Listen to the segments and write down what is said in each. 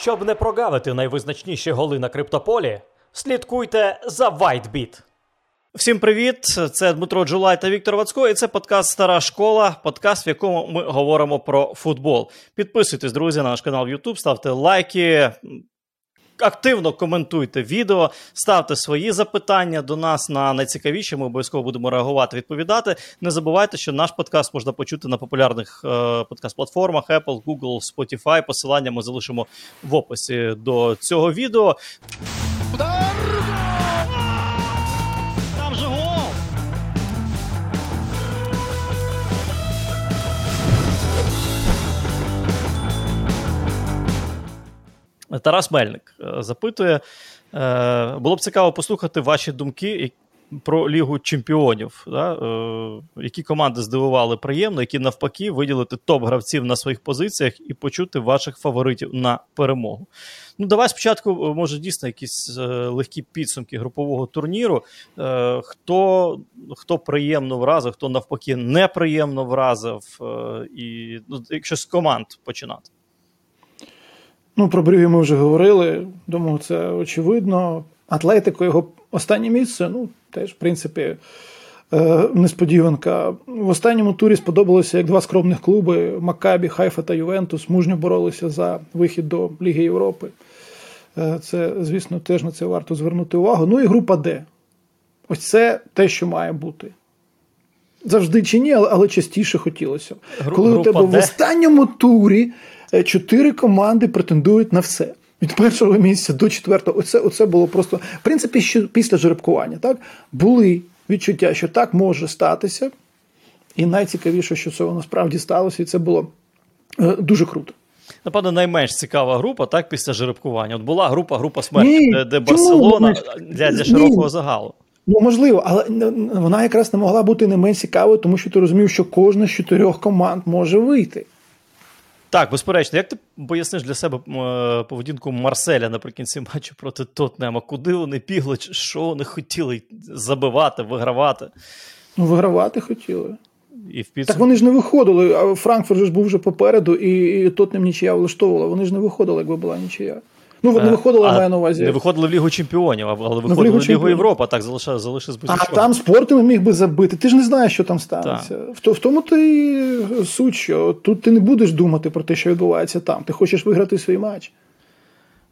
Щоб не прогавити найвизначніші голи на криптополі, слідкуйте за WhiteBit. Всім привіт! Це Дмитро Джулай та Віктор Вацько, і це подкаст Стара школа, подкаст, в якому ми говоримо про футбол. Підписуйтесь, друзі, на наш канал в YouTube, ставте лайки. Активно коментуйте відео, ставте свої запитання до нас на найцікавіші. Ми обов'язково будемо реагувати, відповідати. Не забувайте, що наш подкаст можна почути на популярних е, подкаст-платформах Apple, Google, Spotify. Посилання ми залишимо в описі до цього відео. Тарас Мельник е, запитує: е, було б цікаво послухати ваші думки про Лігу Чемпіонів. Да? Е, Які команди здивували приємно, які навпаки виділити топ-гравців на своїх позиціях і почути ваших фаворитів на перемогу. Ну, давай спочатку, може, дійсно якісь легкі підсумки групового турніру. Хто хто приємно вразив, хто навпаки неприємно вразив, і ну, якщо з команд починати. Ну, про Брюгі ми вже говорили. Думаю, це очевидно. Атлетико його останнє місце, ну, теж, в принципі, е, несподіванка. В останньому турі сподобалося, як два скромних клуби Маккабі, Хайфа та Ювентус мужньо боролися за вихід до Ліги Європи. Е, це, звісно, теж на це варто звернути увагу. Ну і група Д. Ось це те, що має бути. Завжди чи ні, але частіше хотілося. Гру- Коли у тебе в останньому турі чотири команди претендують на все. Від першого місця до четвертого. Оце, оце було просто. В принципі, що після жеребкування, так, були відчуття, що так може статися. І найцікавіше, що це насправді сталося, і це було е, дуже круто. Напевно, найменш цікава група, так, після жеребкування. От була група, група смерті, Ні, де, де Барселона для, для Ні. широкого загалу. Ну, можливо, але вона якраз не могла бути не менш цікавою, тому що ти розумів, що кожна з чотирьох команд може вийти. Так, безперечно, як ти поясниш для себе е, поведінку Марселя наприкінці матчу проти Тотнема? Куди вони бігли, що вони хотіли забивати, вигравати? Ну, вигравати хотіли. І в Так вони ж не виходили, а Франкфурт ж був вже попереду, і, і Тотнем нічия влаштовувала. Вони ж не виходили, якби була нічия. Ну, не Е, виходили, а маю на увазі. Не виходили в Лігу Чемпіонів, але виходили в в Лігу Лігу, Європи, так залишили, залишили з А там спортом міг би забити. Ти ж не знаєш, що там станеться. В, в тому ти суть, що тут ти не будеш думати про те, що відбувається там. Ти хочеш виграти свій матч.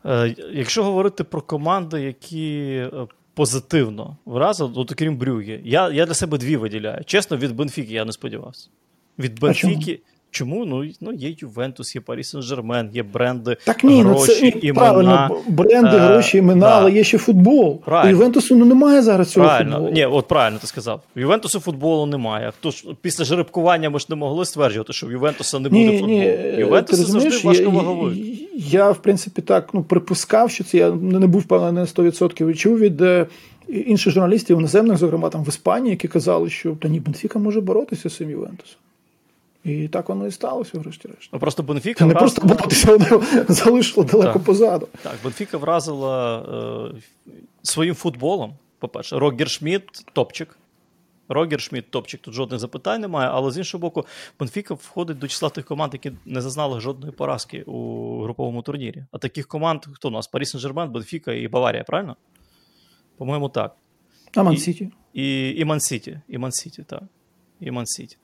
Е, Якщо говорити про команди, які е, позитивно вразили, от окрім Брюгі, я, я для себе дві виділяю. Чесно, від Бенфіки я не сподівався. Від? Бенфіки. Чому? Ну, ну, є Ювентус, є Парі Сен-Жермен, є бренди, Так ні, ну гроші, це імена. правильно. Бренди, Е, гроші, імена, да. але є ще футбол. Правильно. У Ювентусу ну, немає зараз цього Правильно, футболу. ні, от правильно ти сказав. У Ювентусу футболу немає. Хто ж після жеребкування ми ж не могли стверджувати, що в Ювентуса не буде Ні, футболу. ні, е, Ювентус ти завжди розумієш, я, я, в принципі, так ну, припускав, що це я не був впевнений на 100% і чув від е, інших журналістів іноземних, зокрема там в Іспанії, які казали, що та ні, Бенфіка може боротися з цим Ювентусом. І так воно і сталося, врешті-решт. Ну просто Бенфіка Це не вразила- просто боротися, воно залишило далеко Так. позаду. Так, Бенфіка вразила е, своїм футболом. По-перше, Рогер Шмідт топчик. Рогер Шмідт топчик, тут жодних запитань немає, але з іншого боку, Бенфіка входить до числа тих команд, які не зазнали жодної поразки у груповому турнірі. А таких команд, хто у нас? Парі Сен-Жермен, Бенфіка і Баварія, правильно? По-моєму, так. А Ман Сіті? І, і Ман-Сіті, і Ман-Сіті, так. І Ман-Сіті.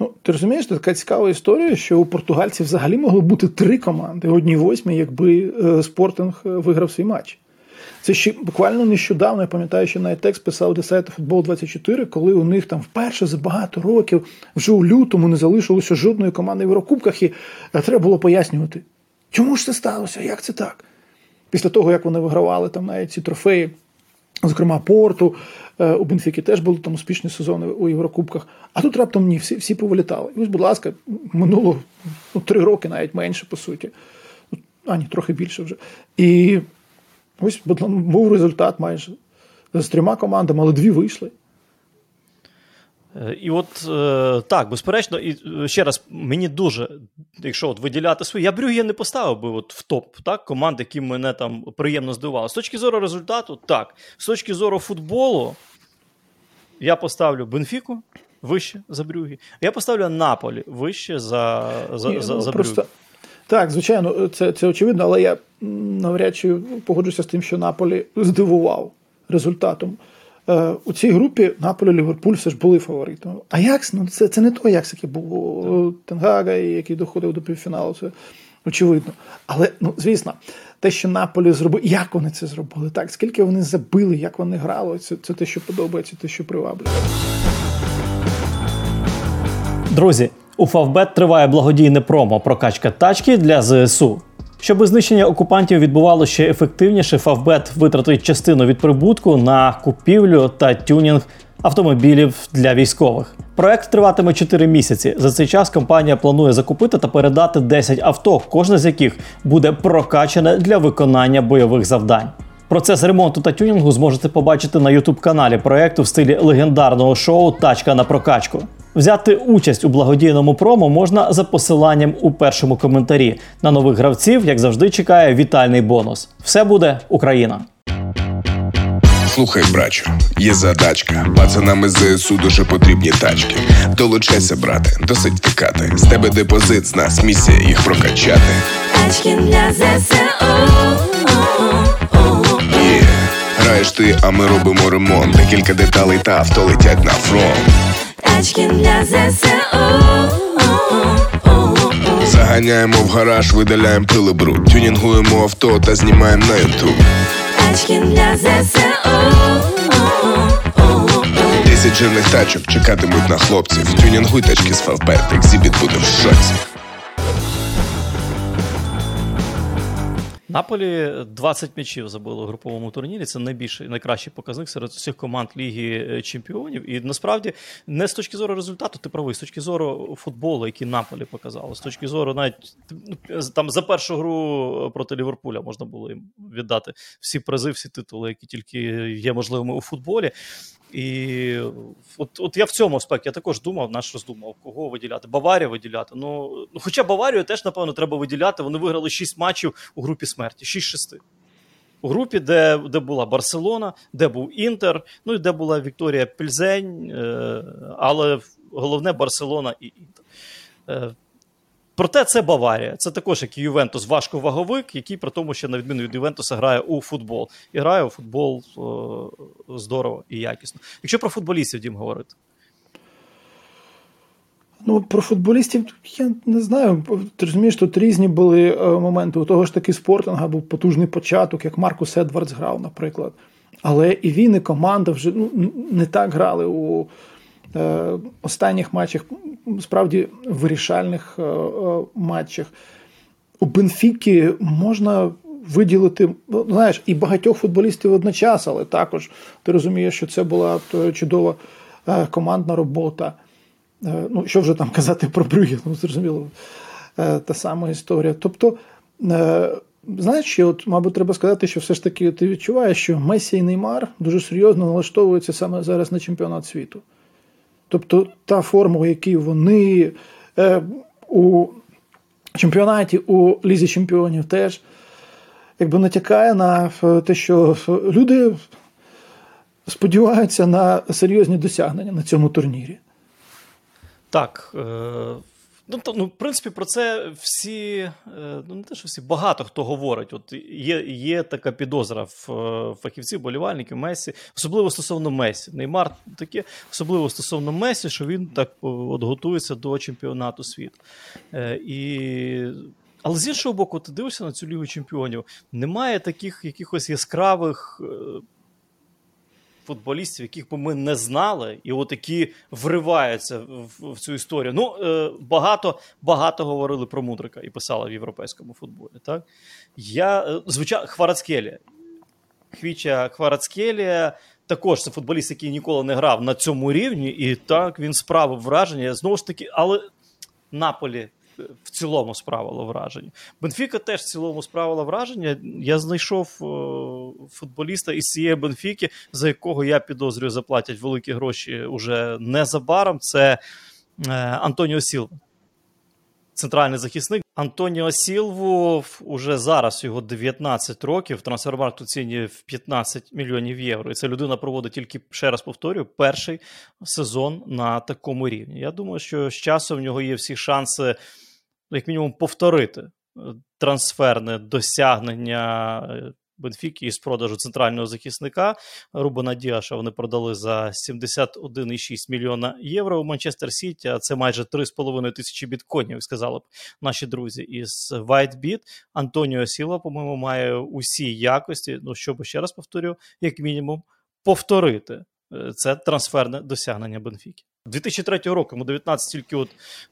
Ну, ти розумієш, це така цікава історія, що у португальців взагалі могло бути три команди, одній восьмій, якби е, Спортинг е, виграв свій матч. Це ще буквально нещодавно, я пам'ятаю, що навіть текст писав до сайту Футбол 24 коли у них там вперше за багато років, вже у лютому не залишилося жодної команди в Єврокубках, і е, треба було пояснювати, чому ж це сталося, як це так? Після того, як вони вигравали там навіть ці трофеї, зокрема Порту, е, у Бенфіки теж були там успішні сезони у Єврокубках. А тут раптом ні, всі, всі повилітали. І ось, будь ласка, минуло ну, три роки, навіть менше, по суті. А, ні, трохи більше вже. І ось був результат майже з трьома командами, але дві вийшли. Е, І от е, так, безперечно, і е, ще раз, мені дуже, якщо от виділяти свої, я Брюгє не поставив би от в топ так, команд, які мене там приємно здивували. З точки зору результату, так. З точки зору футболу, я поставлю Бенфіку вище за Брюгі. Я поставлю Наполі вище за, за, Ні, за, ну, за просто Брюгге. Так, звичайно, це це очевидно, але я навряд чи погоджуся з тим, що Наполі здивував результатом. Е, у цій групі Наполі Ліверпуль все ж були фаворитами. Аякс, ну це це не той Аякс, який був Тенгага, який доходив до півфіналу. Це очевидно. Але, ну, звісно, те, що Наполі зробив, як вони це зробили, так, скільки вони забили, як вони грали, це, це те, що подобається, те, що приваблює. Друзі, у Фавбет триває благодійне промо прокачка тачки для ЗСУ. Щоб знищення окупантів відбувалося ще ефективніше, Фавбет витратить частину від прибутку на купівлю та тюнінг автомобілів для військових. Проект триватиме 4 місяці. За цей час компанія планує закупити та передати 10 авто, кожне з яких буде прокачане для виконання бойових завдань. Процес ремонту та тюнінгу зможете побачити на ютуб-каналі проекту в стилі легендарного шоу Тачка на прокачку. Взяти участь у благодійному промо можна за посиланням у першому коментарі. На нових гравців, як завжди, чекає вітальний бонус. Все буде Україна. Слухай, брачу, є задачка. Пацанам із ЗСУ дуже потрібні тачки. Долучайся, брате, досить втикати. З тебе депозит, з нас місія їх прокачати. Тачки для ЗСУ. Є, граєш ти, а ми робимо ремонт. Декілька деталей та авто летять на фронт. Тачки для ЗСУ. Заганяємо в гараж, видаляємо пилибру. Тюнінгуємо авто та знімаємо на ютуб. Тачки для ЗСУ. Десять жирних тачок чекатимуть на хлопців. Тюнінгуй тачки з Фавбет, екзібіт буде в шоці. Наполі 20 м'ячів забило у груповому турнірі. Це найбільший найкращий показник серед усіх команд Ліги е, Чемпіонів. І насправді не з точки зору результату, ти правий, з точки зору футболу, який Наполі показало, з точки зору, навіть ну, там за першу гру проти Ліверпуля можна було їм віддати всі призи, всі титули, які тільки є можливими у футболі. І от от я в цьому аспекті я також думав, наш роздумав, кого виділяти. Баварію виділяти. Ну, ну хоча Баварію теж, напевно, треба виділяти. Вони виграли 6 матчів у групі смерті. 6-6. У групі, де де була Барселона, де був Інтер, ну і де була Вікторія Пільзень, е, але головне Барселона і Інтер. Е, Проте це Баварія. Це також як і Ювентус важковаговик, який при тому, що на відміну від Ювентуса грає у футбол. І грає у футбол о, здорово і якісно. Якщо про футболістів дім говорити. Ну, про футболістів я не знаю. Ти розумієш, тут різні були е, моменти. У того ж таки спортинга був потужний початок, як Маркус Едвардс грав, наприклад. Але і він, і команда вже ну, не так грали у е, останніх матчах, справді вирішальних е, е, матчах. У Бенфіки можна виділити, ну, знаєш, і багатьох футболістів одночасно, але також ти розумієш, що це була чудова е, командна робота. Е, ну, що вже там казати про Брюгге, ну, зрозуміло, е, та сама історія. Тобто, е, знаєш, от, мабуть, треба сказати, що все ж таки ти відчуваєш, що Месі і Неймар дуже серйозно налаштовуються саме зараз на чемпіонат світу. Тобто та форма, у якій вони е, у чемпіонаті у Лізі Чемпіонів теж якби натякає на те, що люди сподіваються на серйозні досягнення на цьому турнірі. Так. Е, ну, то, ну, в принципі, про це всі, е, ну не те, що всі, багато хто говорить. От Є є така підозра в фахівців, болівальників, Месі, особливо стосовно Месі. Неймар таке, особливо стосовно Месі, що він так от готується до чемпіонату світу. Е, і... Але з іншого боку, ти дивишся на цю лігу чемпіонів, немає таких якихось яскравих футболістів, яких би ми не знали, і от які вриваються в, в цю історію. Ну, е, багато багато говорили про Мудрика і писали в європейському футболі. Так? Я, е, Звичайно, Хварацкелія. Хвіча Хварацкелія. Також це футболіст, який ніколи не грав на цьому рівні, і так він справив враження. Знову ж таки, але Наполі в цілому справило враження. Бенфіка теж в цілому справила враження. Я знайшов е, футболіста із цієї Бенфіки, за якого я підозрюю, заплатять великі гроші уже незабаром. Це е, Антоніо Сілва. Центральний захисник Антоніо Сілву уже зараз його 19 років. Трансфермаркт оцінює в 15 мільйонів євро. І ця людина проводить тільки ще раз повторюю, перший сезон на такому рівні. Я думаю, що з часом в нього є всі шанси як мінімум, повторити трансферне досягнення е, Бенфіки із продажу центрального захисника Рубана Діаша вони продали за 71,6 мільйона євро у Манчестер Сіті. А це майже 3,5 тисячі біткоїнів, сказали б наші друзі із WhiteBit. Антоніо Сіла, по-моєму, має усі якості. Ну щоб ще раз повторю, як мінімум, повторити е, це трансферне досягнення Бенфіки. 2003 року йому 19 тільки от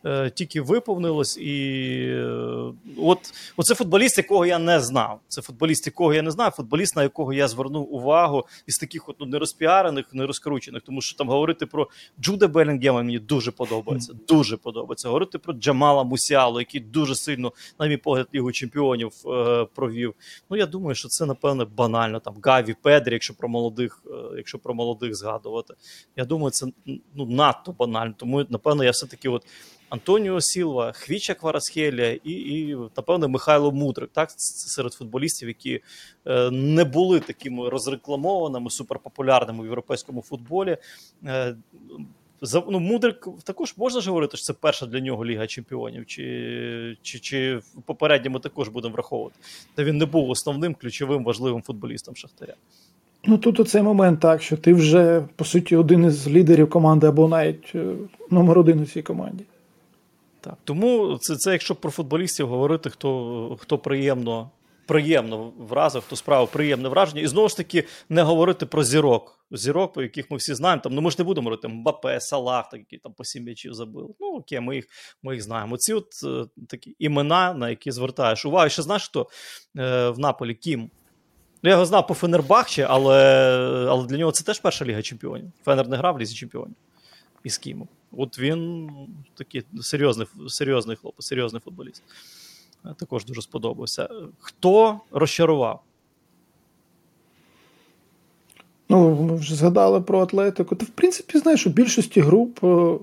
е, тільки виповнилось, і е, от оце футболіст, якого я не знав. Це футболіст, якого я не знав, футболіст, на якого я звернув увагу із таких от ну, нерозпіарених, нерозкручених. Тому що там говорити про Джуда Белінгема мені дуже подобається. Дуже подобається. Говорити про Джамала Мусіалу, який дуже сильно, на мій погляд, Лігу чемпіонів е, провів. Ну я думаю, що це напевне банально. Там Гаві Педрі, якщо про молодих, е, якщо про молодих згадувати. Я думаю, це ну надто банально. Тому напевно, я все таки от. Антоніо Сілва, Хвіча Кварасхелія і, і напевно, Михайло Мудрик. Так, серед футболістів, які е, не були такими розрекламованими, суперпопулярними в європейському футболі. Е, за, ну, Мудрик також можна ж говорити, що це перша для нього Ліга Чемпіонів, чи чи, чи попередньому також будемо враховувати. Та він не був основним ключовим важливим футболістом Шахтаря. Ну тут оцей момент так, що ти вже, по суті, один із лідерів команди або навіть е, номер один у цій команді. Так, тому це, це якщо про футболістів говорити, хто хто приємно приємно вразив, хто справив приємне враження. І знову ж таки не говорити про зірок. Зірок, по яких ми всі знаємо. Там, ну ми ж не будемо говорити Мбапе, Салах, так, які там по сім м'ячів забили. Ну окей, ми їх ми їх знаємо. Ці от е, такі імена, на які звертаєш увагу. Ще знаєш, хто е, в Наполі Кім. Ну, я його знав по Фенербахче, але але для нього це теж перша ліга чемпіонів. Фенер не грав в лізі чемпіонів із Кімом. От він такий серйозний серйозний хлопець, серйозний футболіст. Е, також дуже сподобався. Хто розчарував? Ну, ми вже згадали про Атлетику. Та, в принципі, знаєш, у більшості груп е,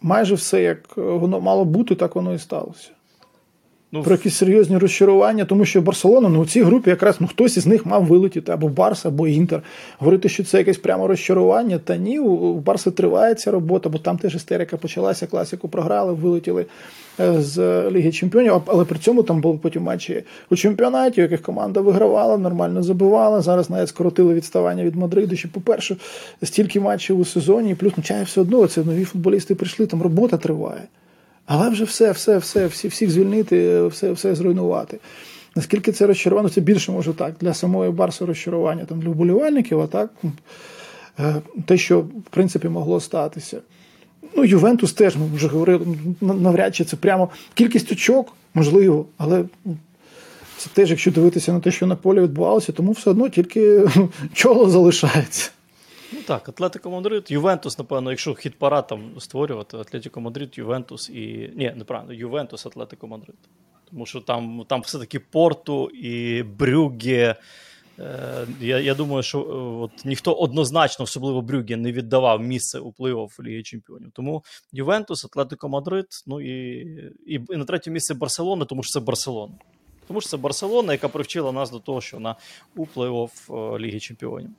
майже все як воно мало бути, так воно і сталося. Ну, Про якісь серйозні розчарування, тому що Барселона ну у цій групі якраз ну хтось із них мав вилетіти або Барса, або Інтер. Говорити, що це якесь прямо розчарування, та ні, у Барси триває ця робота, бо там теж істерика почалася, класику програли, вилетіли е, з Ліги Чемпіонів, але при цьому там були потім матчі у чемпіонаті, у яких команда вигравала, нормально забивала. Зараз навіть скоротили відставання від Мадриду. Що, по-перше, стільки матчів у сезоні, і плюс ну, чай все одно це нові футболісти прийшли, там робота триває. Але вже все, все, все, всі, всіх звільнити, все все зруйнувати. Наскільки це розчарування, це більше може так. Для самої Барси розчарування, там для вболівальників, а так е, те, що в принципі могло статися. Ну, Ювентус теж ми вже говорили, навряд чи це прямо кількість очок, можливо, але це теж, якщо дивитися на те, що на полі відбувалося, тому все одно тільки чоло залишається. Ну так, Атлетико Мадрид, Ювентус, напевно, якщо хід парад там створювати, Атлетико Мадрид, Ювентус і. Ні, неправильно, Ювентус, Атлетико Мадрид. Тому що там там все-таки Порту і Брюгге. Е, я я думаю, що е, от ніхто однозначно, особливо Брюгге, не віддавав місце у плей-офф Ліги Чемпіонів. Тому Ювентус, Атлетико Мадрид, ну і, і, і на третє місце Барселона, тому що це Барселона. Тому що це Барселона, яка привчила нас до того, що вона у плей-офф е, Ліги Чемпіонів.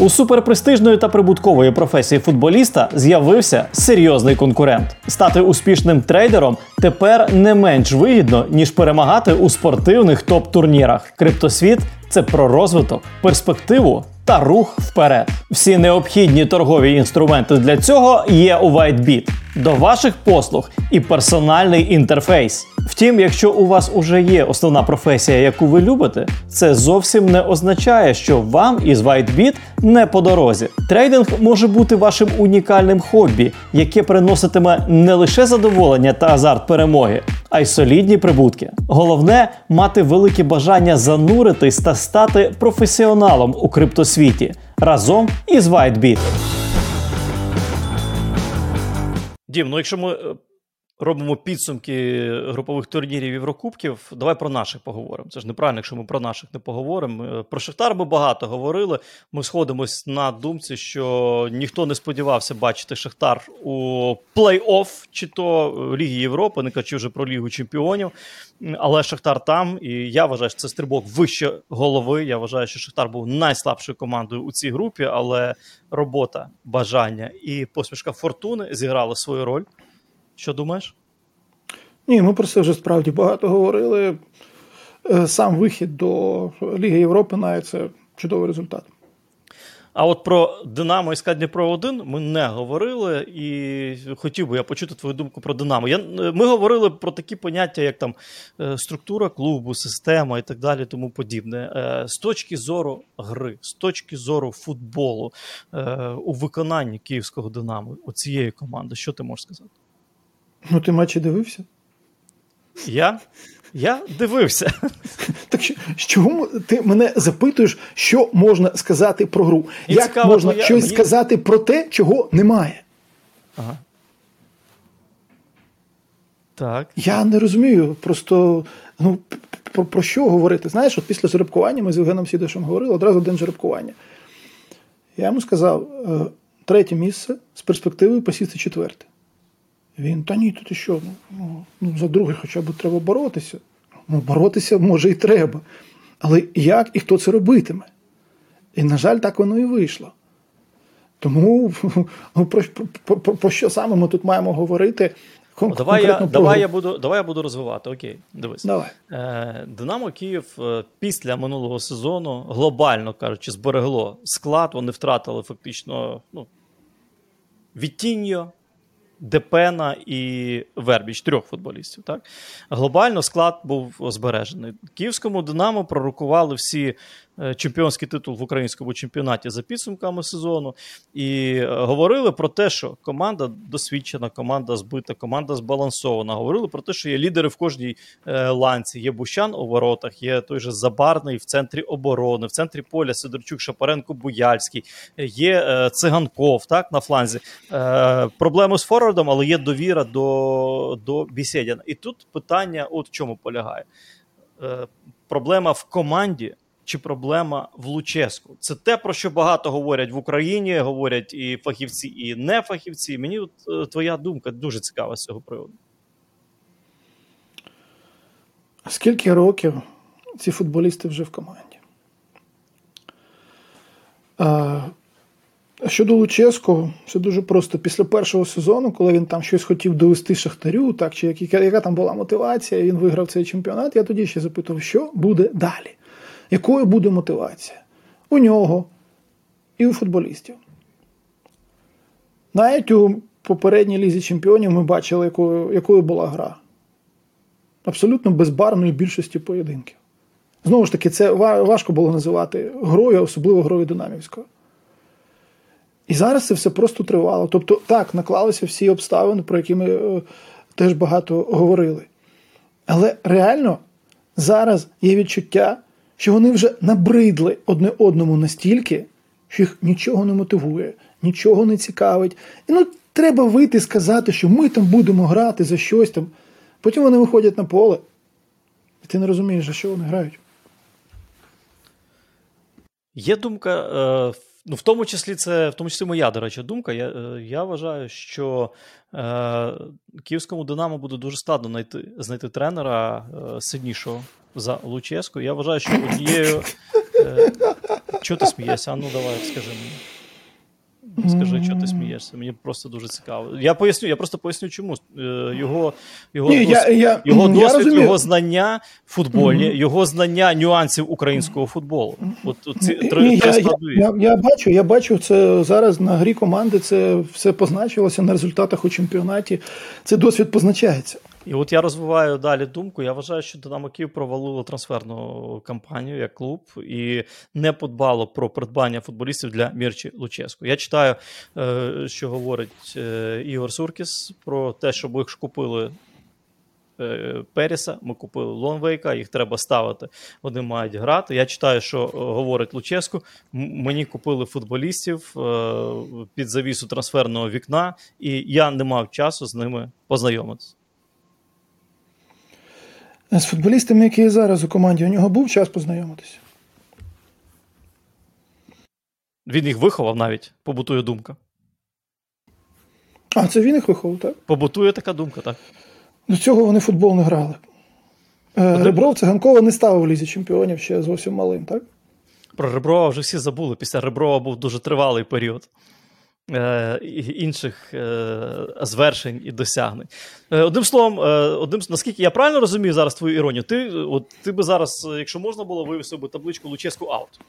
У суперпрестижної та прибуткової професії футболіста з'явився серйозний конкурент. Стати успішним трейдером тепер не менш вигідно, ніж перемагати у спортивних топ-турнірах. Криптосвіт це про розвиток, перспективу та рух вперед. Всі необхідні торгові інструменти для цього є у WhiteBit. До ваших послуг і персональний інтерфейс. Втім, якщо у вас уже є основна професія, яку ви любите, це зовсім не означає, що вам із WhiteBit не по дорозі. Трейдинг може бути вашим унікальним хобі, яке приноситиме не лише задоволення та азарт перемоги, а й солідні прибутки. Головне мати велике бажання зануритись та стати професіоналом у криптосвіті разом із WhiteBit. Дім, ну якщо ми е, робимо підсумки групових турнірів Єврокубків, давай про наших поговоримо. Це ж неправильно, якщо ми про наших не поговоримо. Е, про Шахтар ми багато говорили. Ми сходимось на думці, що ніхто не сподівався бачити Шахтар у плей-офф, чи то Ліги Європи, не кажучи вже про Лігу Чемпіонів. Але Шахтар там, і я вважаю, що це стрибок вище голови. Я вважаю, що Шахтар був найслабшою командою у цій групі, але робота, бажання і посмішка фортуни зіграли свою роль. Що думаєш? Ні, ми про це вже справді багато говорили. Е, Сам вихід до Ліги Європи навіть це чудовий результат. А от про Динамо і СК Дніпро 1 ми не говорили, і хотів би я почути твою думку про Динамо. Я, ми говорили про такі поняття, як там е, структура клубу, система і так далі, тому подібне. Е, З точки зору гри, з точки зору футболу е, у виконанні київського Динамо, оцієї команди, що ти можеш сказати? Ну, ти матчі дивився? Я? Я дивився. Так що, ти мене запитуєш, що можна сказати про гру? І Як цікаво, можна твоя- щось мені- сказати про те, чого немає? Ага. Так. Я не розумію. Просто ну, про, про що говорити? Знаєш, от після жеребкування ми з Євгеном Сідашем говорили одразу день жеребкування. Я йому сказав: е, третє місце з перспективою посісти четверте. Він, та ні, то ти що? Ну, ну, ну, за друге хоча б треба боротися. Ну, боротися може і треба. Але як і хто це робитиме? І, на жаль, так воно і вийшло. Тому ну, про, про, про, про що саме ми тут маємо говорити? Кон- Давай я, про давай, я буду, давай я буду розвивати. Окей, дивись. Давай. Е, Динамо Київ е, після минулого сезону, глобально кажучи, зберегло склад. Вони втратили фактично ну, Вітіньо, Депена і Вербіч, трьох футболістів. Так? Глобально склад був збережений. Київському Динамо пророкували всі чемпіонський титул в українському чемпіонаті за підсумками сезону. І е, говорили про те, що команда досвідчена, команда збита, команда збалансована. Говорили про те, що є лідери в кожній е, ланці. Є Бущан у воротах, є той же Забарний в центрі оборони, в центрі поля Сидорчук, Шапаренко, Буяльський, е, є е, Циганков так, на фланзі. Е, проблеми з форвардом, але є довіра до, до Бісєдіна. І тут питання: от в чому полягає. Е, проблема в команді. Чи проблема в Луческу? Це те, про що багато говорять в Україні, говорять і фахівці, і не фахівці. Мені от, е, твоя думка дуже цікава з цього приводу. Скільки років ці футболісти вже в команді? А, щодо Луческо, все дуже просто. Після першого сезону, коли він там щось хотів довести Шахтарю, так, чи яка, яка там була мотивація, він виграв цей чемпіонат, я тоді ще запитував, що буде далі? Якою буде мотивація? У нього і у футболістів. Навіть у попередній лізі чемпіонів ми бачили, якою, якою була гра абсолютно безбарвної більшості поєдинків. Знову ж таки, це важко було називати грою, особливо грою Динамівською. І зараз це все просто тривало. Тобто, так, наклалися всі обставини, про які ми е, теж багато говорили. Але реально зараз є відчуття, що вони вже набридли одне одному настільки, що їх нічого не мотивує, нічого не цікавить. І ну, треба вийти і сказати, що ми там будемо грати за щось там. Потім вони виходять на поле, і ти не розумієш, за що вони грають. Є думка, е, ну, в тому числі це в тому числі моя, до речі, думка. Я, е, я вважаю, що е, київському Динамо буде дуже складно знайти, знайти тренера сильнішого за Луческу. Я вважаю, що однією. Е, чого ти смієшся? А ну давай, скажи мені. Скажи, що ти смієшся. Мені просто дуже цікаво. Я поясню, я просто поясню, чому. Е, Його, його, Ні, я- досвід, я- його, досвід розумію. його знання в футболі, його знання нюансів українського футболу. От, от ці три, Ні, три я, я, я, я бачу, я бачу це зараз на грі команди. Це все позначилося на результатах у чемпіонаті. Це досвід позначається. І от я розвиваю далі думку. Я вважаю, що Динамо Київ провалило трансферну кампанію як клуб і не подбало про придбання футболістів для Мірчі Луческу. Я читаю, е, що говорить е, Ігор Суркіс про те, що ми ж купили. е, Періса, ми купили Лонвейка, їх треба ставити. Вони мають грати. Я читаю, що говорить Луческу. Мені купили футболістів під завісу трансферного вікна, і я не мав часу з ними познайомитися. З футболістами, які є зараз у команді, у нього був час познайомитися. Він їх виховав навіть, побутує думка. А, це він їх виховав, так? Побутує така думка, так. До цього вони футбол не грали. Е, Ребров Циганкова не ставив в лізі чемпіонів ще зовсім малим, так? Про Реброва вже всі забули. Після Реброва був дуже тривалий період. Е, інших е, звершень і досягнень. Е, одним словом, е, одним, наскільки я правильно розумію зараз твою іронію, ти от, ти би зараз, якщо можна було, вивісив би табличку Луческу аут.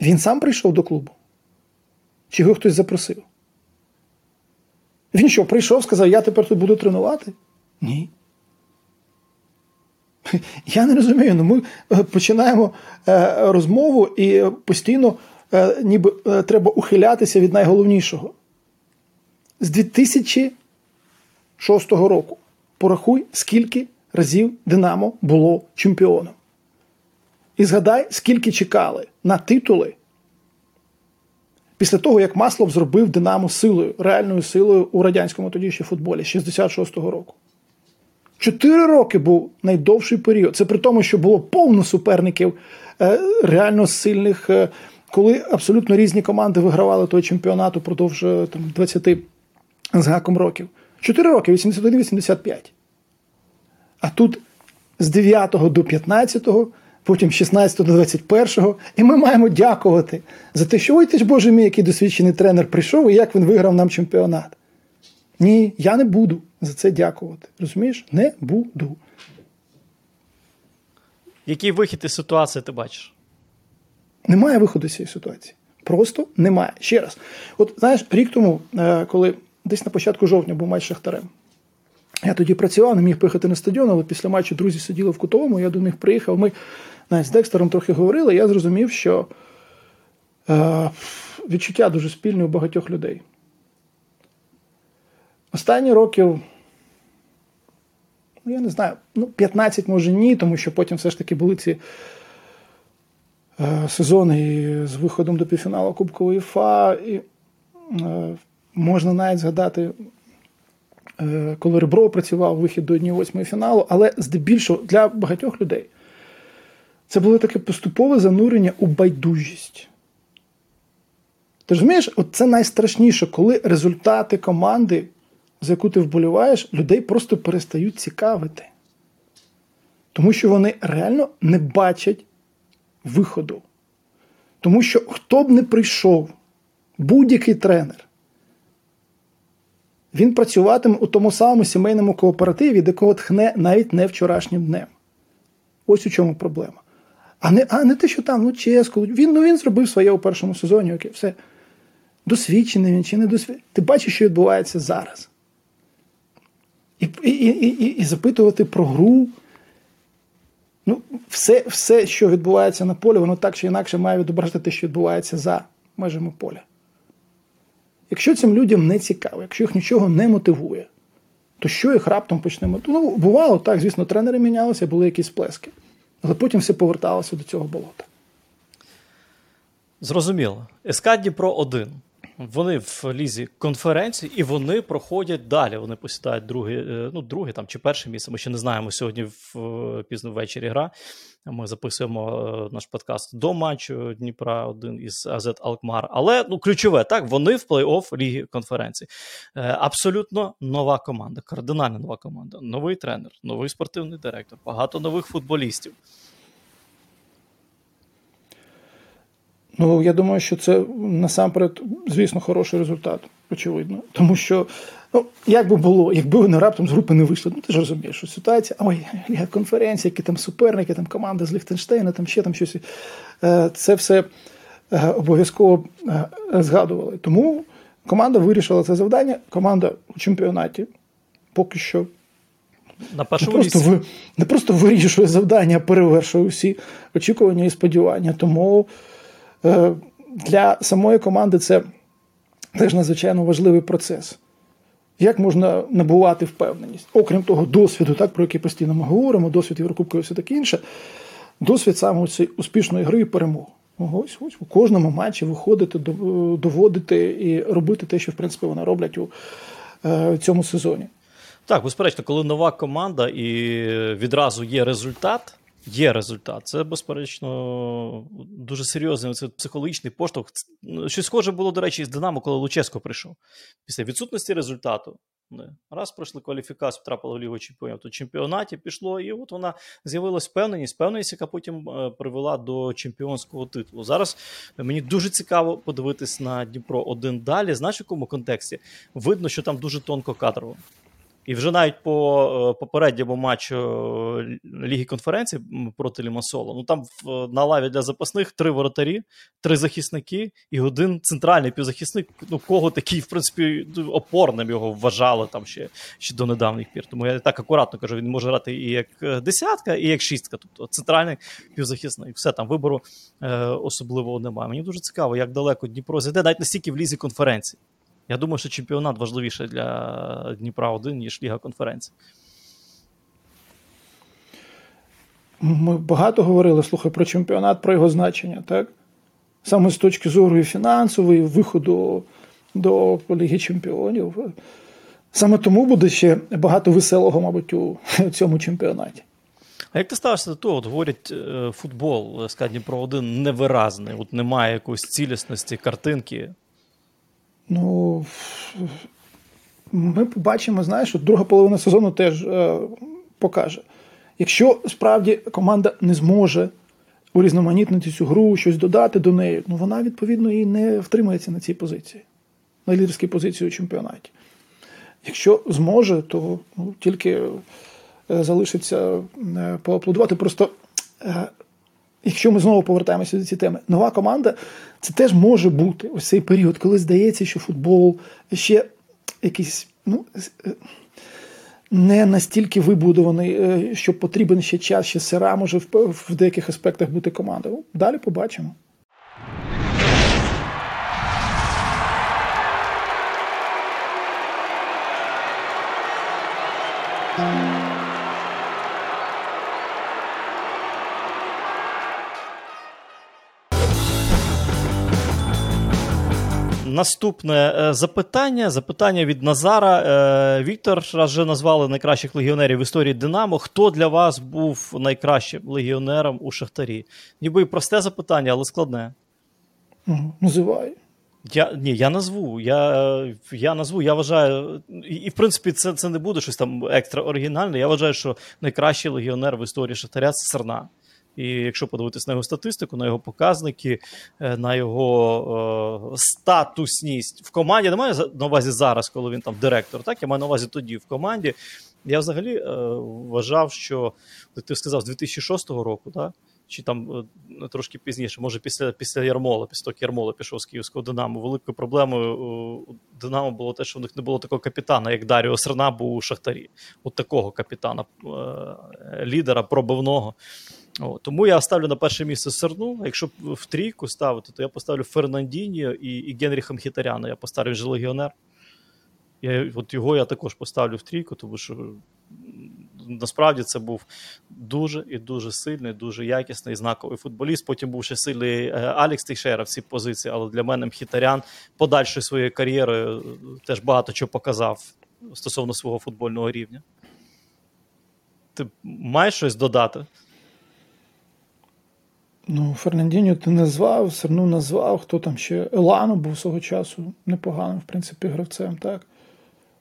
Він сам прийшов до клубу? Чи його хтось запросив? Він що, прийшов, сказав, я тепер тут буду тренувати? Ні. Я не розумію. Ну ми е, починаємо е, розмову і постійно ніби треба ухилятися від найголовнішого. З 2006 року порахуй, скільки разів Динамо було чемпіоном. І згадай, скільки чекали на титули після того, як Маслов зробив Динамо силою, реальною силою у радянському тоді ще футболі 66-го року. Чотири роки був найдовший період. Це при тому, що було повно суперників е, реально сильних, е, коли абсолютно різні команди вигравали той чемпіонат упродовж е, там, 20 з гаком років. Чотири роки, 81-85. А тут з 9 до 15 потім з 16 до 21, і ми маємо дякувати за те, що ой ти ж Боже мій, який досвідчений тренер прийшов і як він виграв нам чемпіонат. Ні, я не буду за це дякувати. Розумієш? Не буду. Який вихід із ситуації ти бачиш? Немає виходу з цієї ситуації. Просто немає. Ще раз. От знаєш, рік тому, е, коли десь на початку жовтня був матч Шахтарем, я тоді працював, не міг поїхати на стадіон, але після матчу друзі сиділи в кутовому, я до них приїхав. Ми навіть з Декстером трохи говорили, я зрозумів, що е, відчуття дуже спільне у багатьох людей. Останні років, ну я не знаю, ну 15 може ні, тому що потім все ж таки були ці е, сезони з виходом до півфіналу Кубкової ФА. І е, можна навіть згадати, е, коли Ребро працював вихід до 1-8 фіналу, але здебільшого для багатьох людей це було таке поступове занурення у байдужість. Ти розумієш, от це найстрашніше, коли результати команди, за яку ти вболіваєш, людей просто перестають цікавити. Тому що вони реально не бачать виходу. Тому що хто б не прийшов, будь-який тренер, він працюватиме у тому самому сімейному кооперативі, від якого тхне навіть не вчорашнім днем. Ось у чому проблема. А не а не те, що там, ну чесно, він ну, він зробив своє у першому сезоні, окей, все. Досвідчений він чи не досвідчений. Ти бачиш, що відбувається зараз. І і, і, і, і запитувати про гру. Ну, все, все, що відбувається на полі, воно так чи інакше має відображати те, що відбувається за межами поля. Якщо цим людям не цікаво, якщо їх нічого не мотивує, то що їх раптом почне? Ну, бувало, так, звісно, тренери мінялися, були якісь сплески. Але потім все поверталося до цього болота. Зрозуміло. СК Дніпро 1. Вони в лізі конференції і вони проходять далі. Вони посідають друге, ну, друге там чи перше місце. Ми ще не знаємо сьогодні в пізно ввечері гра. Ми записуємо наш подкаст до матчу Дніпра 1 із АЗ Алкмар. Але ну, ключове, так, вони в плей-офф Ліги конференції. Абсолютно нова команда, кардинально нова команда, новий тренер, новий спортивний директор, багато нових футболістів. Ну, я думаю, що це насамперед, звісно, хороший результат, очевидно. Тому що, ну, як би було, якби вони раптом з групи не вийшли, ну ти ж розумієш, що ситуація, ой, Ліга конференція, які там суперники, там команда з Ліхтенштейна, там ще там щось. Е, це все е, обов'язково е, згадували. Тому команда вирішила це завдання. Команда у чемпіонаті поки що. На першому не просто, ви, не просто вирішує завдання, а перевершує усі очікування і сподівання. Тому. Для самої команди це теж надзвичайно важливий процес. Як можна набувати впевненість? Окрім того, досвіду, так, про який постійно ми говоримо, досвід Єврокубка і все таке інше, досвід саме цієї успішної гри і перемоги. Ось ось у кожному матчі виходити, доводити і робити те, що в принципі вони роблять у е, цьому сезоні. Так, безперечно, коли нова команда і відразу є результат. Є результат. Це, безперечно, дуже серйозний це психологічний поштовх. Щось схоже було, до речі, з Динамо, коли Луческо прийшов. Після відсутності результату Раз пройшли кваліфікацію, втрапили в Лігу Чемпіонів, то чемпіонаті пішло, і от вона з'явилась впевненість, впевненість, яка потім е, привела до чемпіонського титулу. Зараз мені дуже цікаво подивитись на Дніпро один далі. Знаєш, в якому контексті? Видно, що там дуже тонко кадрово. І вже навіть по е, попередньому матчу е, Ліги конференції проти Лімасола, ну там на лаві для запасних три воротарі, три захисники і один центральний півзахисник, ну кого такий, в принципі, опорним його вважали там ще ще до недавніх пір. Тому я так акуратно кажу, він може грати і як е, десятка, і як шістка. Тобто центральний півзахисник. Все там вибору е, особливого немає. Мені дуже цікаво, як далеко Дніпро зайде, навіть настільки в лізі конференції. Я думаю, що чемпіонат важливіше для Дніпра 1, ніж Ліга конференції. Ми багато говорили, слухай, про чемпіонат, про його значення, так? Саме з точки зору і фінансової, виходу до Ліги Чемпіонів. Саме тому буде ще багато веселого, мабуть, у цьому чемпіонаті. А як ти ставишся до того? От говорять, е, футбол СК Дніпро 1 невиразний, от немає якоїсь цілісності, картинки. Ну, ми побачимо, знаєш, що друга половина сезону теж е, покаже. Якщо справді команда не зможе урізноманітнити цю гру, щось додати до неї, ну вона, відповідно, і не втримається на цій позиції, на лідерській позиції у чемпіонаті. Якщо зможе, то ну, тільки е, залишиться е, поаплодувати. Просто е, якщо ми знову повертаємося до цієї теми, нова команда це теж може бути ось цей період, коли здається, що футбол ще якийсь ну, е, не настільки вибудований, е, що потрібен ще час, ще сира може в деяких аспектах бути командою. Далі побачимо. Наступне е, запитання. Запитання від Назара. Е, Віктор раз вже назвали найкращих легіонерів в історії Динамо. Хто для вас був найкращим легіонером у Шахтарі? Ніби і просте запитання, але складне. Називай. Я ні, я назву. Я я назву. Я вважаю, і, і в принципі, це це не буде щось там екстра оригінальне. Я вважаю, що найкращий легіонер в історії Шахтаря це Серна. І якщо подивитись на його статистику, на його показники, е, на його е, статусність в команді, немає на увазі зараз, коли він там директор, так я маю на увазі тоді в команді. Я взагалі е, вважав, що ти сказав з 2006 року, так? Чи там е, трошки пізніше, може, після після Ярмола, після того, Ярмола пішов з Київського Динамо. Великою проблемою у Динамо було те, що у них не було такого капітана, як Даріо Серна був у Шахтарі. От такого капітана, е, лідера пробивного. О, тому я ставлю на перше місце Серну. Якщо в трійку ставити, то я поставлю Фернандіньо і і Генріха Мхітаряна. Я поставлю вже легіонер. Я, От його я також поставлю в трійку, тому що насправді це був дуже і дуже сильний, дуже якісний знаковий футболіст. Потім був ще сильний е, Алікс Тейшера в цій позиції, але для мене Мхітарян подальшої своєї кар'єри е, теж багато чого показав стосовно свого футбольного рівня. Ти маєш щось додати? Ну, Фернандіньо ти назвав, Серну назвав, хто там ще Елану був свого часу непоганим, в принципі, гравцем, так.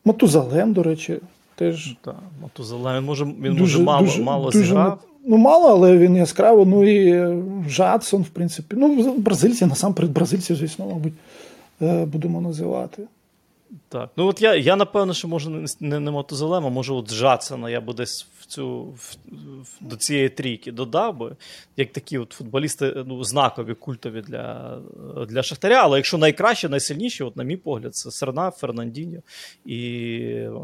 Матузалем, до речі, теж. Так, Матузалем, може, він дуже, може мало дуже, мало дуже, зіграв. Ну, мало, але він яскраво. Ну і Жадсон, в принципі. Ну, бразильці, насамперед, бразильці, звісно, мабуть, е, будемо називати. Так. Ну, от я, я напевно, що може не, не Мотозелема, може, от Жадсона я би десь в цю в, в, до цієї трійки додав би, як такі от футболісти ну, знакові, культові для для Шахтаря. Але якщо найкраще, найсильніші, от, на мій погляд, це Серна, Фернандіньо і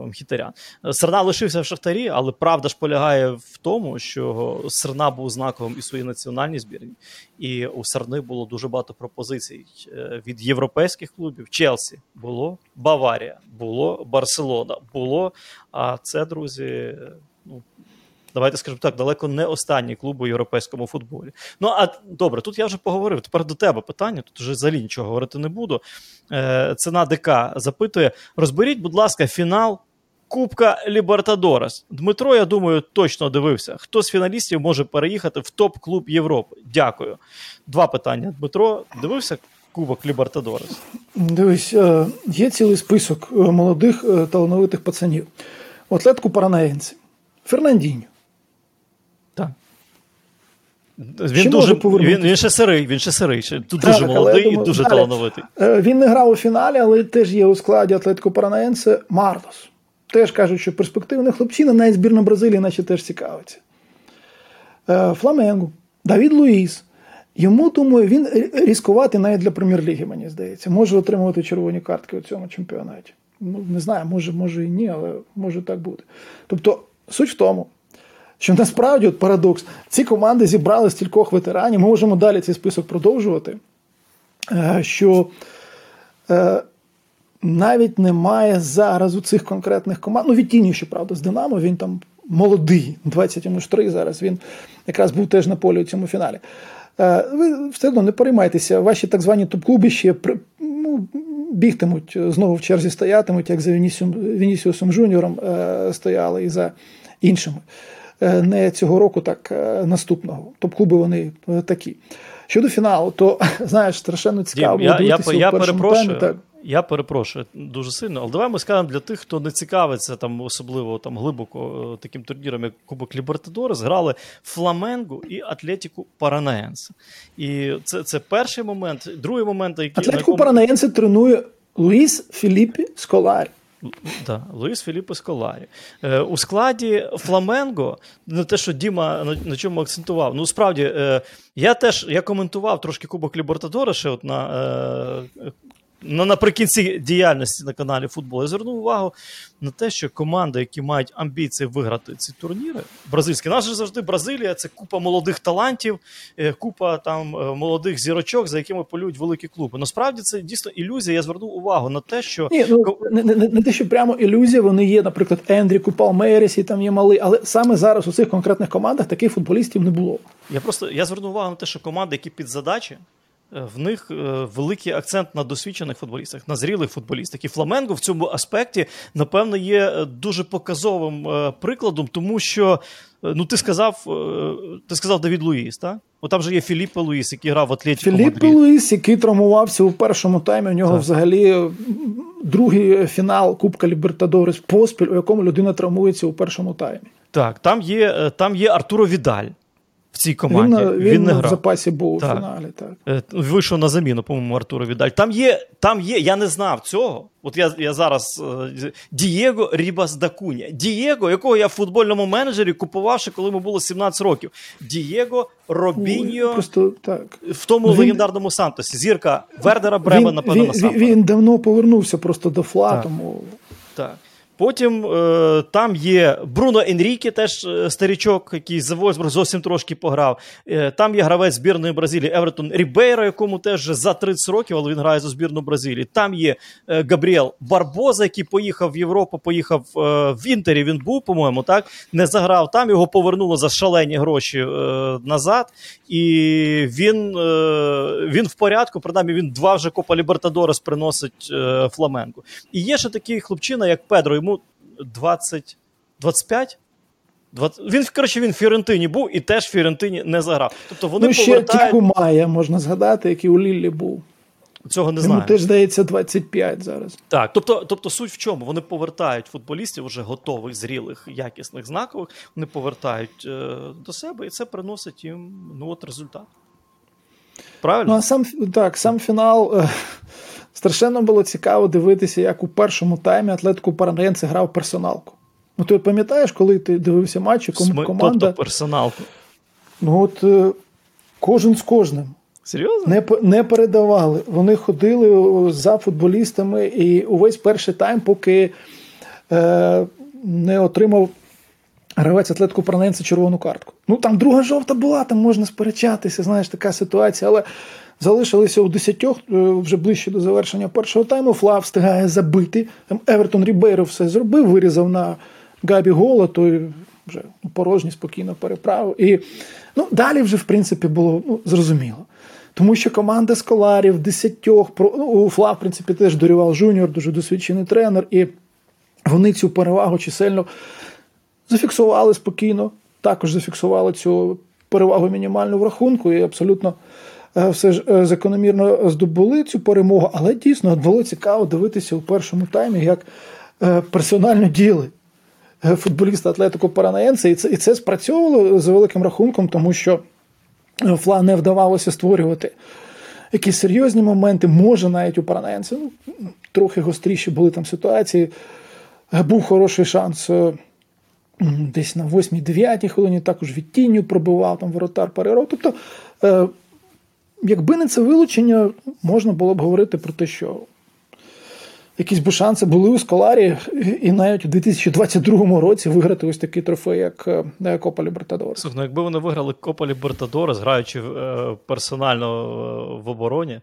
Мхітарян. Серна лишився в Шахтарі, але правда ж полягає в тому, що Серна був знаковим і своїй національній збірні, і у Серни було дуже багато пропозицій е, від європейських клубів. Челсі було, Баварія було, Барселона було. А це, друзі, ну, давайте скажемо так, далеко не останній клуб у європейському футболі. Ну а добре, тут я вже поговорив. Тепер до тебе питання. Тут вже взагалі нічого говорити не буду. Е, Ціна ДК запитує: розберіть, будь ласка, фінал. Кубка Лібертадорес. Дмитро, я думаю, точно дивився. Хто з фіналістів може переїхати в топ-клуб Європи? Дякую. Два питання. Дмитро, дивився Кубок Лібертадорес? Дивись, е, є цілий список е, молодих е, талановитих пацанів. У Атлетику Паранаєнці, Фернандіньо. Так. Він дуже він, він ще сирий, він ще сирий. Ще, тут Так, дуже але молодий думаю, і дуже далі. талановитий. Він не грав у фіналі, але теж є у складі Атлетико Паранаєнце Марлос. Теж кажуть, що перспективний хлопчина, навіть збірна Бразилії, наче теж цікавиться. Фламенго, Давід Луїс. Йому, думаю, він рі- різкувати навіть для прем'єр-ліги, мені здається. Може отримувати червоні картки у цьому чемпіонаті. Ну, не знаю, може, може і ні, але може так бути. Тобто, суть в тому, що насправді от парадокс, ці команди зібрали стількох ветеранів. Ми можемо далі цей список продовжувати. е, Що е, навіть немає зараз у цих конкретних команд. Ну, відтінює, щоправда, з Динамо, він там молодий, 20 йому ж 3 зараз. Він якраз був теж на полі у цьому фіналі. Е, Ви все одно не переймайтеся, ваші так звані топ-клуби ще ну, бігтимуть, знову в черзі стоятимуть, як за Вінісіусом Жуніором е, стояли і за іншими. Е, Не цього року, так е, наступного. Топ-клуби вони е, такі. Щодо фіналу, то знаєш, страшенно цікаво. Дім, я, я, я, перепрошую, таймі, так. Я перепрошую дуже сильно, але давай ми скажемо для тих, хто не цікавиться там особливо там глибоко е, таким турніром, як Кубок Лібертадорес, грали Фламенго і Атлетіку Паранаєнс. І це, це перший момент. Другий момент, який Атлетику якому- Паранаєнсе тренує Луїс Філіппі Сколарі. Да, Луїс Філіппо Сколарі. Е, у складі Фламенго, не те, що Діма на, на чому акцентував. Ну, справді, е, я теж я коментував трошки Кубок Лібертадорес ще от на, е, наприкінці діяльності на каналі футбол. Я звернув увагу на те, що команди, які мають амбіції виграти ці турніри, бразильські, нас же завжди Бразилія це купа молодих талантів, е, купа там е, молодих зірочок, за якими полюють великі клуби. Насправді це дійсно ілюзія. Я звернув увагу на те, що Ні, ну не, не, не те, що прямо ілюзія, вони є, наприклад, Ендріку, Палмерісі, там є малий, але саме зараз у цих конкретних командах таких футболістів не було. Я просто я звернув увагу на те, що команди, які під задачі, в них е, великий акцент на досвідчених футболістах, на зрілих футболістах. І Фламенго в цьому аспекті, напевно, є е, дуже показовим е, прикладом, тому що ну ти сказав, ти сказав Давід Луїс, так? О, там же є Філіппо Луїс, який грав в Атлетіку Філіппо. Луїс, який травмувався у першому таймі, у нього Так. взагалі другий фінал Кубка Лібертадорес поспіль, у якому людина травмується у першому таймі. Так, там є, там є Артуро Відаль в цій команді. на- Він, він, не в запасі був у фіналі. Так. Е, Вийшов на заміну, по-моєму, Артуру Відаль. Там є, там є, я не знав цього. От я, я зараз е, Дієго Рібас да Кунья. Дієго, якого я в футбольному менеджері купував ще коли йому було 17 років. Дієго, Робіньо Просто так. в тому Він- легендарному Сантосі. Зірка Вердера Бремен, напевно, він, на він, Сантос. він давно повернувся просто до фла, Так. тому Так. Потім е, там є Бруно Енріке, теж е, старічок, який за Вольсбург зовсім трошки пограв. Е, там є гравець збірної Бразилії Евертон Рібейро, якому теж за 30 років, але він грає за збірну Бразилії. Там є е, Габріел Барбоза, який поїхав в Європу, поїхав е, в Інтері. Він був, по-моєму, так не заграв там. Його повернули за шалені гроші е, назад. І він, він в порядку. Принаймні, він два вже Копа Лібертадорес приносить Фламенко. І є ще такий хлопчина, як Педро, йому 20, 25? 20, він, коротше, він в Фіорентині був і теж в Фіорентині не заграв. Тобто вони ну, ще повертають Тяку Майя можна згадати, який у Ліллі був. цього не Йому знаю. теж здається 25 зараз. Так, тобто, тобто суть в чому? Вони повертають футболістів вже готових, зрілих, якісних, знакових. Вони повертають е, до себе, і це приносить їм ну, от результат. Правильно? Ну, а сам так, сам фінал е, страшенно було цікаво дивитися, як у першому таймі Атлетику Параненце грав персоналку. Ну, ти пам'ятаєш, коли ти дивився матч, і ком- Сми- команда. Тобто персоналку. Ну от е, кожен з кожним. Серйозно? Не, не передавали. Вони ходили за футболістами і увесь перший тайм, поки е, не отримав гравець Атлетику Паранаєнсе червону картку. Ну там друга жовта була, там можна сперечатися, знаєш, така ситуація, але залишилися у десятьох е, вже ближче до завершення першого тайму. Фла встигає забити. Там Евертон Рібейро все зробив, вирізав на Габі гола, той вже порожній спокійно переправив. І ну, далі вже, в принципі, було ну, зрозуміло. Тому що команда Сколарів, десятьох, ну, у Фла, в принципі, теж Дорівал Жуніор, дуже досвідчений тренер, і вони цю перевагу чисельно зафіксували спокійно, також зафіксували цю перевагу мінімальну в рахунку і абсолютно все ж е, закономірно здобули цю перемогу, але дійсно було цікаво дивитися у першому таймі, як е, персонально діяли футболісти Атлетико Паранаєнце, і це і це спрацьовувало за великим рахунком, тому що Фла не вдавалося створювати якісь серйозні моменти. Може, навіть у Паранаєнці ну, трохи гостріші були там ситуації. Був хороший шанс десь на 8-9 хвилині також від тінню пробивав там воротар переров. Тобто, е, якби не це вилучення, можна було б говорити про те, що якісь би шанси були у Сколарі, і навіть у 2022 році виграти ось такий трофей, як е, Копа Лібертадорес. Ну якби вони виграли Копа Лібертадорес, граючи е, персонально е, в обороні.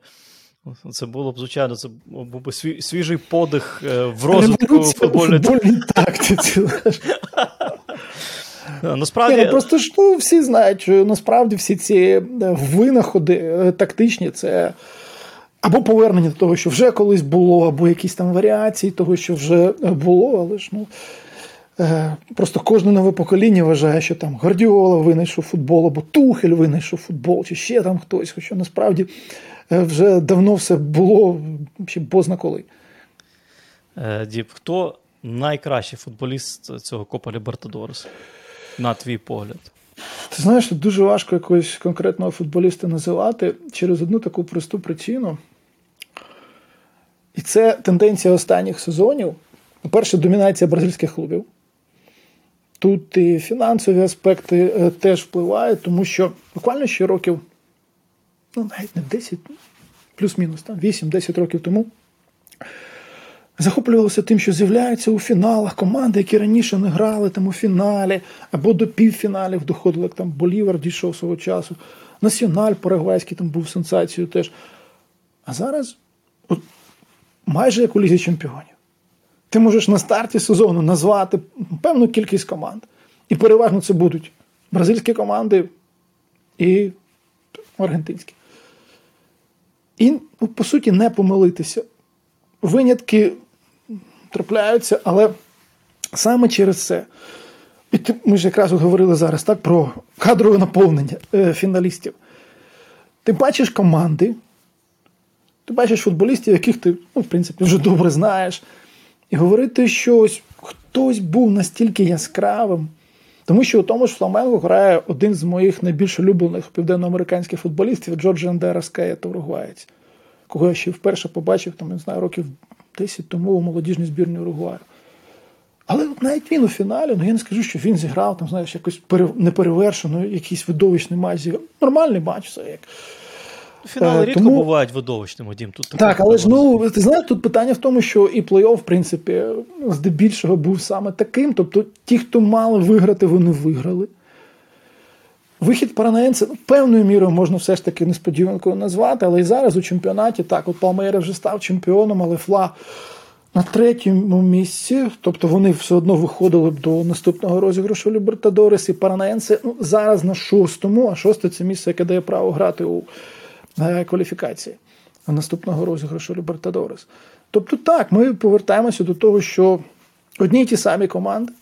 Це було б, звичайно, це був би свіжий подих в розвитку футбольної тактиці. Насправді... Ні, ну, Просто ж ну, всі знають, що насправді всі ці винаходи тактичні це або повернення до того, що вже колись було, або якісь там варіації того, що вже було, але ж ну. Просто кожне нове покоління вважає, що там Гвардіола винайшов футбол, або Тухель винайшов футбол, чи ще там хтось. Хоча насправді вже давно все було ще позна коли. Е, Діп, хто найкращий футболіст цього Копа Лібертадорес, на твій погляд? Ти знаєш, тут дуже важко якогось конкретного футболіста називати через одну таку просту причину. І це тенденція останніх сезонів. По-перше, домінація бразильських клубів. Тут і фінансові аспекти е, теж впливають, тому що буквально ще років, ну навіть не 10, плюс-мінус, 8-10 років тому захоплювалися тим, що з'являються у фіналах команди, які раніше не грали там у фіналі або до півфіналів доходили, як там Болівар дійшов свого часу. Національ Парагвайський там був сенсацією теж. А зараз от, майже як у Лізі Чемпіонів. Ти можеш на старті сезону назвати певну кількість команд. І переважно це будуть бразильські команди і аргентинські. І, ну, по суті, не помилитися. Винятки трапляються, але саме через це. І ми ж якраз говорили зараз так, про кадрове наповнення е, фіналістів. Ти бачиш команди, ти бачиш футболістів, яких ти, ну, в принципі, вже добре знаєш. І говорити, що ось хтось був настільки яскравим. Тому що у тому ж Фламенго грає один з моїх найбільш улюблених південноамериканських футболістів Джордж Андера Скаєт, уругваєць, кого я ще вперше побачив, там, не знаю, років 10 тому у молодіжній збірні Уругваю. Але навіть він у фіналі, ну я не скажу, що він зіграв там, знаєш, якось неперевершено, якийсь видовищний матч зіграв. Нормальний матч, все як. Фінали е, рідко тому... бувають видовищними, Дім. Тут Так, але ж ну ти знаєш, тут питання в тому, що і плей-офф, в принципі, здебільшого був саме таким. Тобто, ті, хто мали виграти, вони виграли. Вихід Паранаєнсе ну, певною мірою можна все ж таки несподіванкою назвати, але і зараз у чемпіонаті так, от Палмейра вже став чемпіоном, але Фла на третьому місці, тобто вони все одно виходили б до наступного розіграшу Лібертадорес і Паранаєнсе ну, зараз на шостому, а шосте це місце, яке дає право грати у е, кваліфікації наступного розіграшу Лібертадорес. Тобто, так, ми повертаємося до того, що одні й ті самі команди.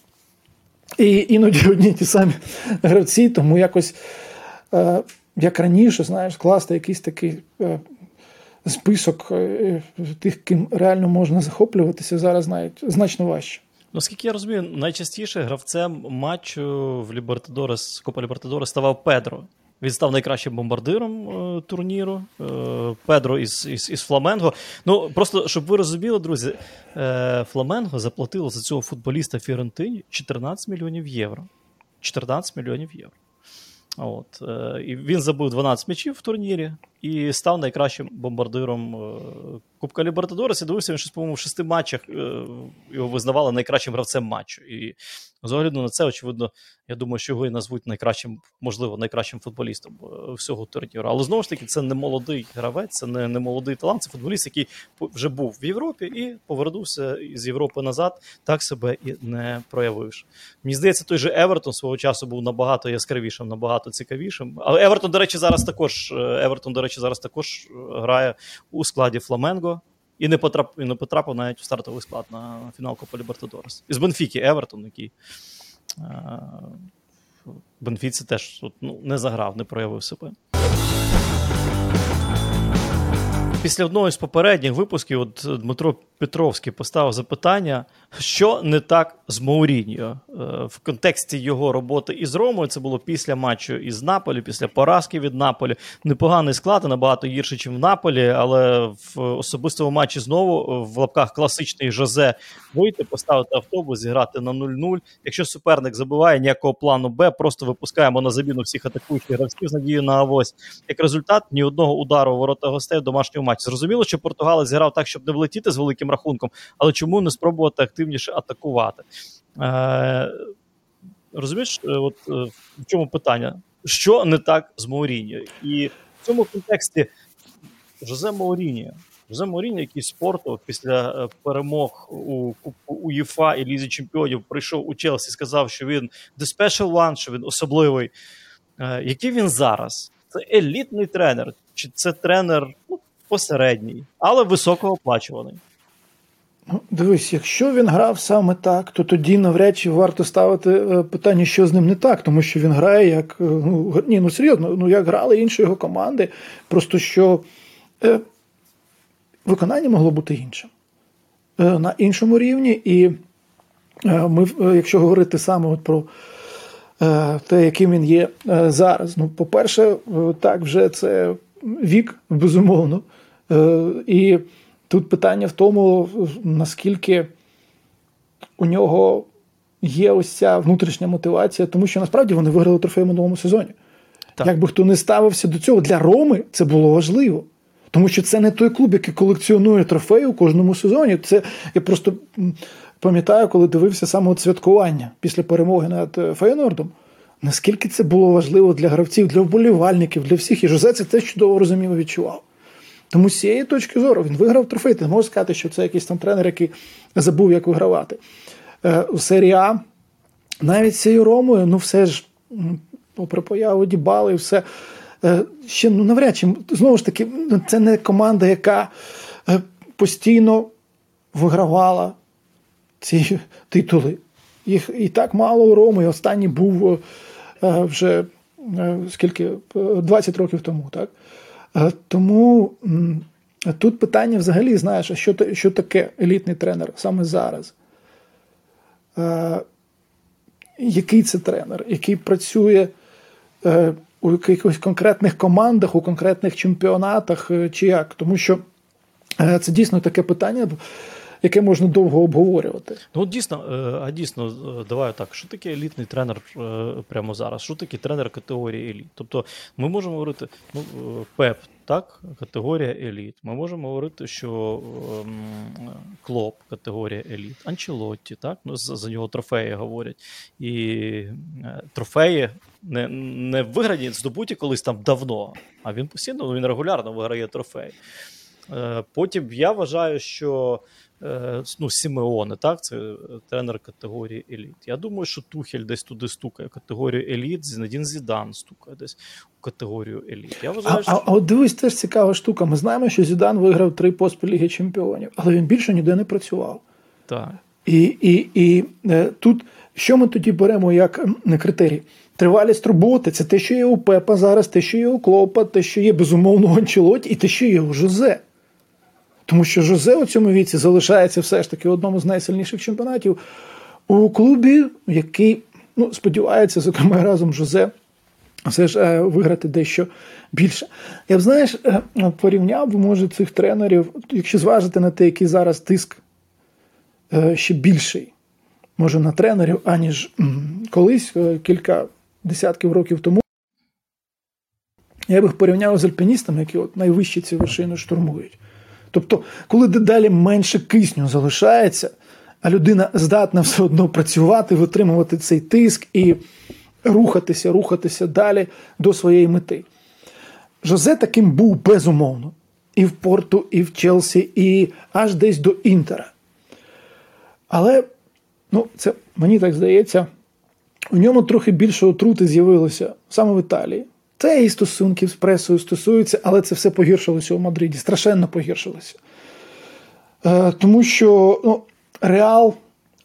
І іноді одні ті самі гравці, тому якось, е, як раніше, знаєш, скласти якийсь такий е, список е, тих, ким реально можна захоплюватися, зараз навіть значно важче. Наскільки я розумію, найчастіше гравцем матчу в Лібертадорес, Копа Лібертадорес ставав Педро. Він став найкращим бомбардиром е, турніру. Е, Педро із із, із Фламенго. Ну, просто щоб ви розуміли, друзі, е, Фламенго заплатило за цього футболіста Фіорентині 14 мільйонів євро. 14 мільйонів євро. От. Е, І він забив 12 м'ячів в турнірі і став найкращим бомбардиром е, Кубка Лібертадорес. Я дивився, він щось, по-моєму, в шести матчах е, його визнавали найкращим гравцем матчу. І з огляду на це, очевидно, я думаю, що його і назвуть найкращим, можливо, найкращим футболістом всього турніру. Але знову ж таки, це не молодий гравець, це не, не молодий талант, це футболіст, який вже був в Європі і повернувся з Європи назад, так себе і не проявивши. Мені здається, той же Евертон свого часу був набагато яскравішим, набагато цікавішим. Але Евертон, до речі, зараз також Евертон, до речі, зараз також грає у складі Фламенго. І не потрапив, і не потрапив навіть в стартовий склад на фінал Копа Лібертадорес. Із Бенфіки Евертон, який е, Бенфіці теж ну, не заграв, не проявив себе. Після одного з попередніх випусків от Дмитро Петровський поставив запитання, що не так з Мауріньо е, в контексті його роботи із Ромою. Це було після матчу із Наполі, після поразки від Наполі. Непоганий склад, набагато гірше, ніж в Наполі, але в особистому матчі знову в лапках класичний Жозе вийти, поставити автобус, зіграти на 0-0. Якщо суперник забиває ніякого плану Б, просто випускаємо на заміну всіх атакуючих гравців з надією на авось. Як результат, ні одного удару ворота гостей в домашньому матчі. Зрозуміло, що Португалець зіграв так, щоб не влетіти з великим рахунком, але чому не спробувати активніше атакувати? Е, Розумієш, е, от е, в чому питання? Що не так з Мауріньо? І в цьому контексті Жозе Мауріньо. Жозе Мауріньо, який спорту після е, перемог у Кубку УЄФА і Лізі Чемпіонів прийшов у Челсі і сказав, що він the special one, що він особливий. Який він зараз? Це елітний тренер, чи це тренер посередній, але високооплачуваний. Ну, Дивись, якщо він грав саме так, то тоді навряд чи варто ставити е, питання, що з ним не так, тому що він грає як е, ну ні, ну серйозно, ну як грали інші його команди, просто що е, виконання могло бути іншим е, на іншому рівні. І е, ми, е, якщо говорити саме от про те, яким він є зараз, ну, по-перше, так, вже це вік, безумовно. Е, І тут питання в тому, наскільки у нього є ось ця внутрішня мотивація, тому що насправді вони виграли трофей в минулому сезоні. Так. Якби хто не ставився до цього, для Роми це було важливо. Тому що це не той клуб, який колекціонує трофеї у кожному сезоні. Це я просто пам'ятаю, коли дивився саме от святкування після перемоги над е, Фейнордом. Наскільки це було важливо для гравців, для вболівальників, для всіх. І Жозе це чудово розумів і відчував. Тому з цієї точки зору він виграв трофей. Ти не можеш сказати, що це якийсь там тренер, який забув, як вигравати. Е, у серії А навіть цією Ромою, ну все ж, попри появу Дібали, і все. е, Ще ну навряд чи знову ж таки, ну, це не команда, яка е, постійно вигравала ці титули. Їх і так мало у Роми. І останній був вже скільки? Е, 20 років тому, так? Тому тут питання взагалі, знаєш, що, що таке елітний тренер саме зараз? Який це тренер, який працює е, у якихось конкретних командах, у конкретних чемпіонатах, е, чи як? Тому що е, це дійсно таке питання, яке можна довго обговорювати. Ну, дійсно, е, а дійсно, е, давай так, що таке елітний тренер е, прямо зараз? Що таке тренер категорії еліт? Тобто ми можемо говорити, ну, Пеп, так, категорія еліт. Ми можемо говорити, що ем, Клоп категорія еліт, Анчелотті, так, ну, за, за нього трофеї говорять. І е, трофеї не, не виграні, здобуті колись там давно, а він постійно, ну, він регулярно виграє трофеї. Е, Потім я вважаю, що ну, Сімеоне, так, це е, тренер категорії еліт. Я думаю, що Тухель десь туди стукає категорію еліт, Зінедін Зідан стукає десь у категорію еліт. Я А, вважаю, а, що а от дивись, теж цікава штука. Ми знаємо, що Зідан виграв три поспіль Ліги Чемпіонів, але він більше ніде не працював. так. І, і, і е, тут що ми тоді беремо як критерій? Тривалість роботи це те, що є у Пепа зараз, те, що є у Клопа, те, що є безумовно у Анчелоті, і те, що є у Жозе. Тому що Жозе у цьому віці залишається все ж таки одному з найсильніших чемпіонатів у клубі, який ну, сподівається, зокрема разом Жозе, все ж е, виграти дещо більше. Я б знаєш, е, порівняв би, може, цих тренерів, якщо зважити на те, який зараз тиск е, ще більший, може, на тренерів, аніж колись, кілька десятків років тому. Я б їх порівняв з альпіністами, які от найвищі ці вершини штурмують. Тобто, коли дедалі менше кисню залишається, а людина здатна все одно працювати, витримувати цей тиск і рухатися, рухатися далі до своєї мети. Жозе таким був безумовно. І в Порту, і в Челсі, і аж десь до Інтера. Але, ну, це мені так здається, у ньому трохи більше отрути з'явилося саме в Італії. Це і стосунків з пресою стосується, але це все погіршилося у Мадриді, страшенно погіршилося. Е, тому що ну, Реал,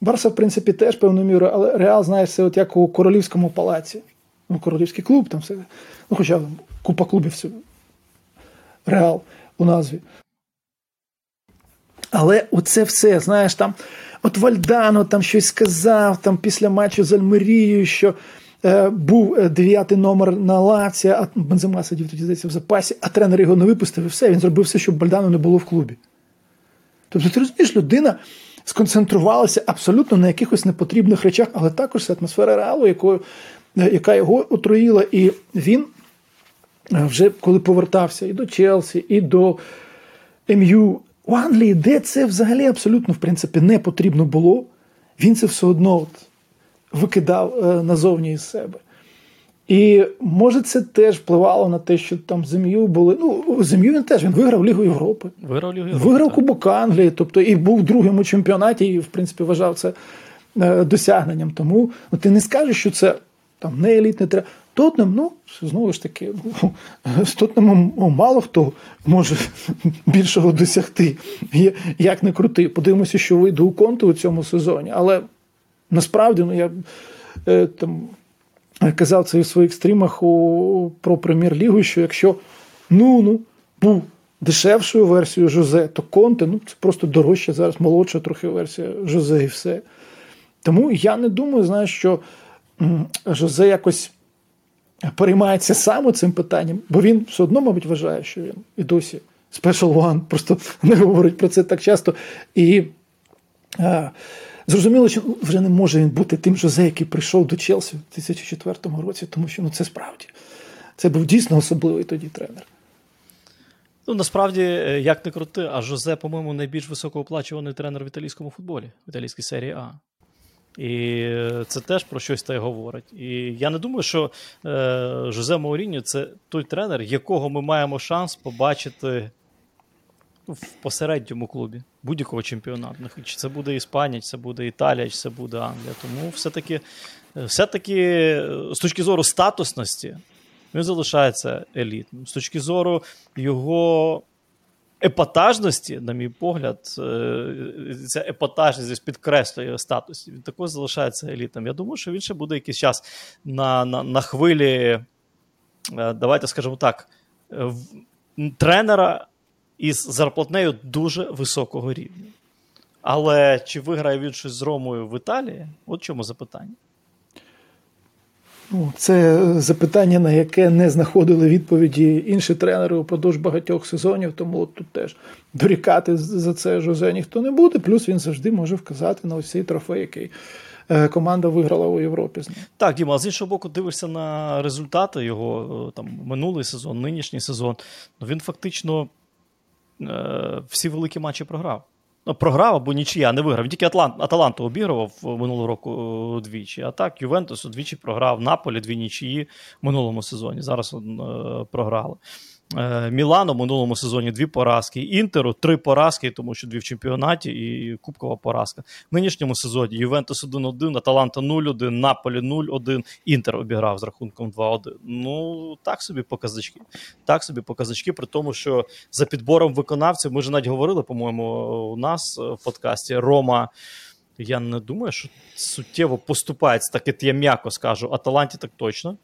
Барса, в принципі, теж певною мірою, але Реал, знаєш, це от як у королівському палаці. Ну, королівський клуб, там все. Ну, хоча купа клубів це Реал у назві. Але оце все, знаєш, там, от Вальдано там щось сказав там після матчу з Альмерією, що був е, дев'ятий номер на лаці, а Бензема сидів тоді здається в запасі, а тренер його не випустив, і все, він зробив все, щоб Вальдано не було в клубі. Тобто, ти розумієш, людина сконцентрувалася абсолютно на якихось непотрібних речах, але також це атмосфера реалу, якою, е, яка його отруїла, і він е, вже коли повертався і до Челсі, і до МЮ у Англії, де це взагалі абсолютно в принципі не потрібно було, він це все одно от викидав е, назовні із себе. І може це теж впливало на те, що там ЗМЮ були. Ну, ЗМЮ він теж він виграв Лігу Європи. Виграв Лігу Європи. Виграв так. Кубок Англії, тобто і був другим у чемпіонаті, і в принципі вважав це е, досягненням. Тому ну, ти не скажеш, що це там не елітне треба. Тотнем, ну, знову ж таки, ну, з Тотнемом ну, мало хто може більшого досягти, як не крути. Подивимося, що вийде у конту у цьому сезоні. Але насправді, ну я е, там казав це і в своїх стрімах у, про прем'єр-лігу, що якщо ну, ну, був дешевшою версією Жозе, то Конте, ну, це просто дорожча зараз, молодша трохи версія Жозе і все. Тому я не думаю, знаєш, що Жозе якось переймається саме цим питанням, бо він все одно, мабуть, вважає, що він і досі Special One, просто не говорить про це так часто. І а, зрозуміло, що вже не може він бути тим Жозе, який прийшов до Челсі в 2004 році, тому що ну, це справді. Це був дійсно особливий тоді тренер. Ну, насправді, е, як не крути, а Жозе, по-моєму, найбільш високооплачуваний тренер в італійському футболі, в італійській серії А. І е, це теж про щось та й говорить. І я не думаю, що е, Жозе Мауріньо це той тренер, якого ми маємо шанс побачити в посередньому клубі будь-якого чемпіонату. Чи це буде Іспанія, чи це буде Італія, чи це буде Англія. Тому все-таки, е, все-таки е, з точки зору статусності, він залишається елітним. З точки зору його епатажності, на мій погляд, е, ця епатажність підкреслює статус. Він також залишається елітним. Я думаю, що він ще буде якийсь час на, на, на хвилі, давайте скажемо так, тренера із зарплатнею дуже високого рівня. Але чи виграє він щось з Ромою в Італії? От чому запитання. Ну, це запитання, на яке не знаходили відповіді інші тренери упродовж багатьох сезонів, тому от тут теж дорікати за це Жозе ніхто не буде. Плюс він завжди може вказати на ось цей трофей, який е, команда виграла у Європі. Так, Діма, з іншого боку, дивишся на результати його е, там минулий сезон, нинішній сезон. Ну він фактично всі великі матчі програв. Ну, програв або нічия, не виграв. Він Тільки Атлант, Аталанту обігрував е, минулого року е, двічі. А так, Ювентус двічі програв, Наполі дві нічиї в минулому сезоні. Зараз е, програли. Е, Мілану в минулому сезоні дві поразки. Інтеру три поразки, тому що дві в чемпіонаті і кубкова поразка. В нинішньому сезоні Ювентус 1-1, Аталанта 0-1, Наполі 0-1, Інтер обіграв з рахунком 2-1. Ну, так собі показачки. Так собі показачки, при тому, що за підбором виконавців, ми вже навіть говорили, по-моєму, у нас е, в подкасті Рома. Я не думаю, що суттєво поступається, так я м'яко скажу. Аталанті так точно.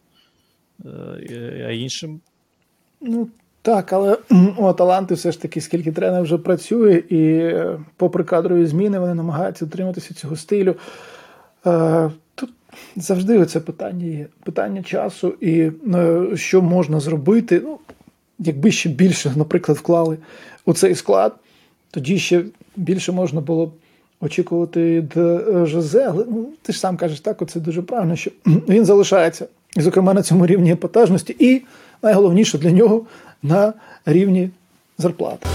Е, А іншим Ну так, але у Аталанти все ж таки, скільки тренер вже працює, і е, попри кадрові зміни, вони намагаються дотриматися цього стилю. Е, Тут завжди це питання є. Питання часу і е, що можна зробити. Ну, якби ще більше, наприклад, вклали у цей склад, тоді ще більше можна було б очікувати від Жозе. Але ну, ти ж сам кажеш, так, оце дуже правильно, що він залишається, зокрема, на цьому рівні епатажності, і найголовніше для нього на рівні зарплати.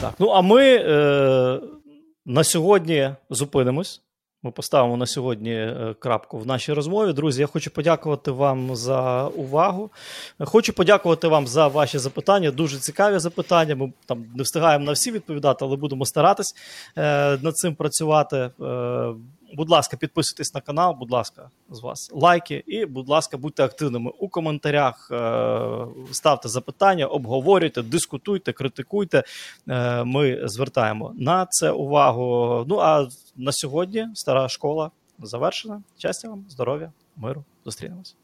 Так, ну а ми е, на сьогодні зупинимось. Ми поставимо на сьогодні е, крапку в нашій розмові. Друзі, я хочу подякувати вам за увагу. Хочу подякувати вам за ваші запитання. Дуже цікаві запитання. Ми там не встигаємо на всі відповідати, але будемо старатись е, над цим працювати. Е, Будь ласка, підписуйтесь на канал, будь ласка, з вас лайки, і, будь ласка, будьте активними у коментарях, е, ставте запитання, обговорюйте, дискутуйте, критикуйте. Е, Ми звертаємо на це увагу. Ну а на сьогодні стара школа завершена. Щастя вам, здоров'я, миру. Зустрінемось.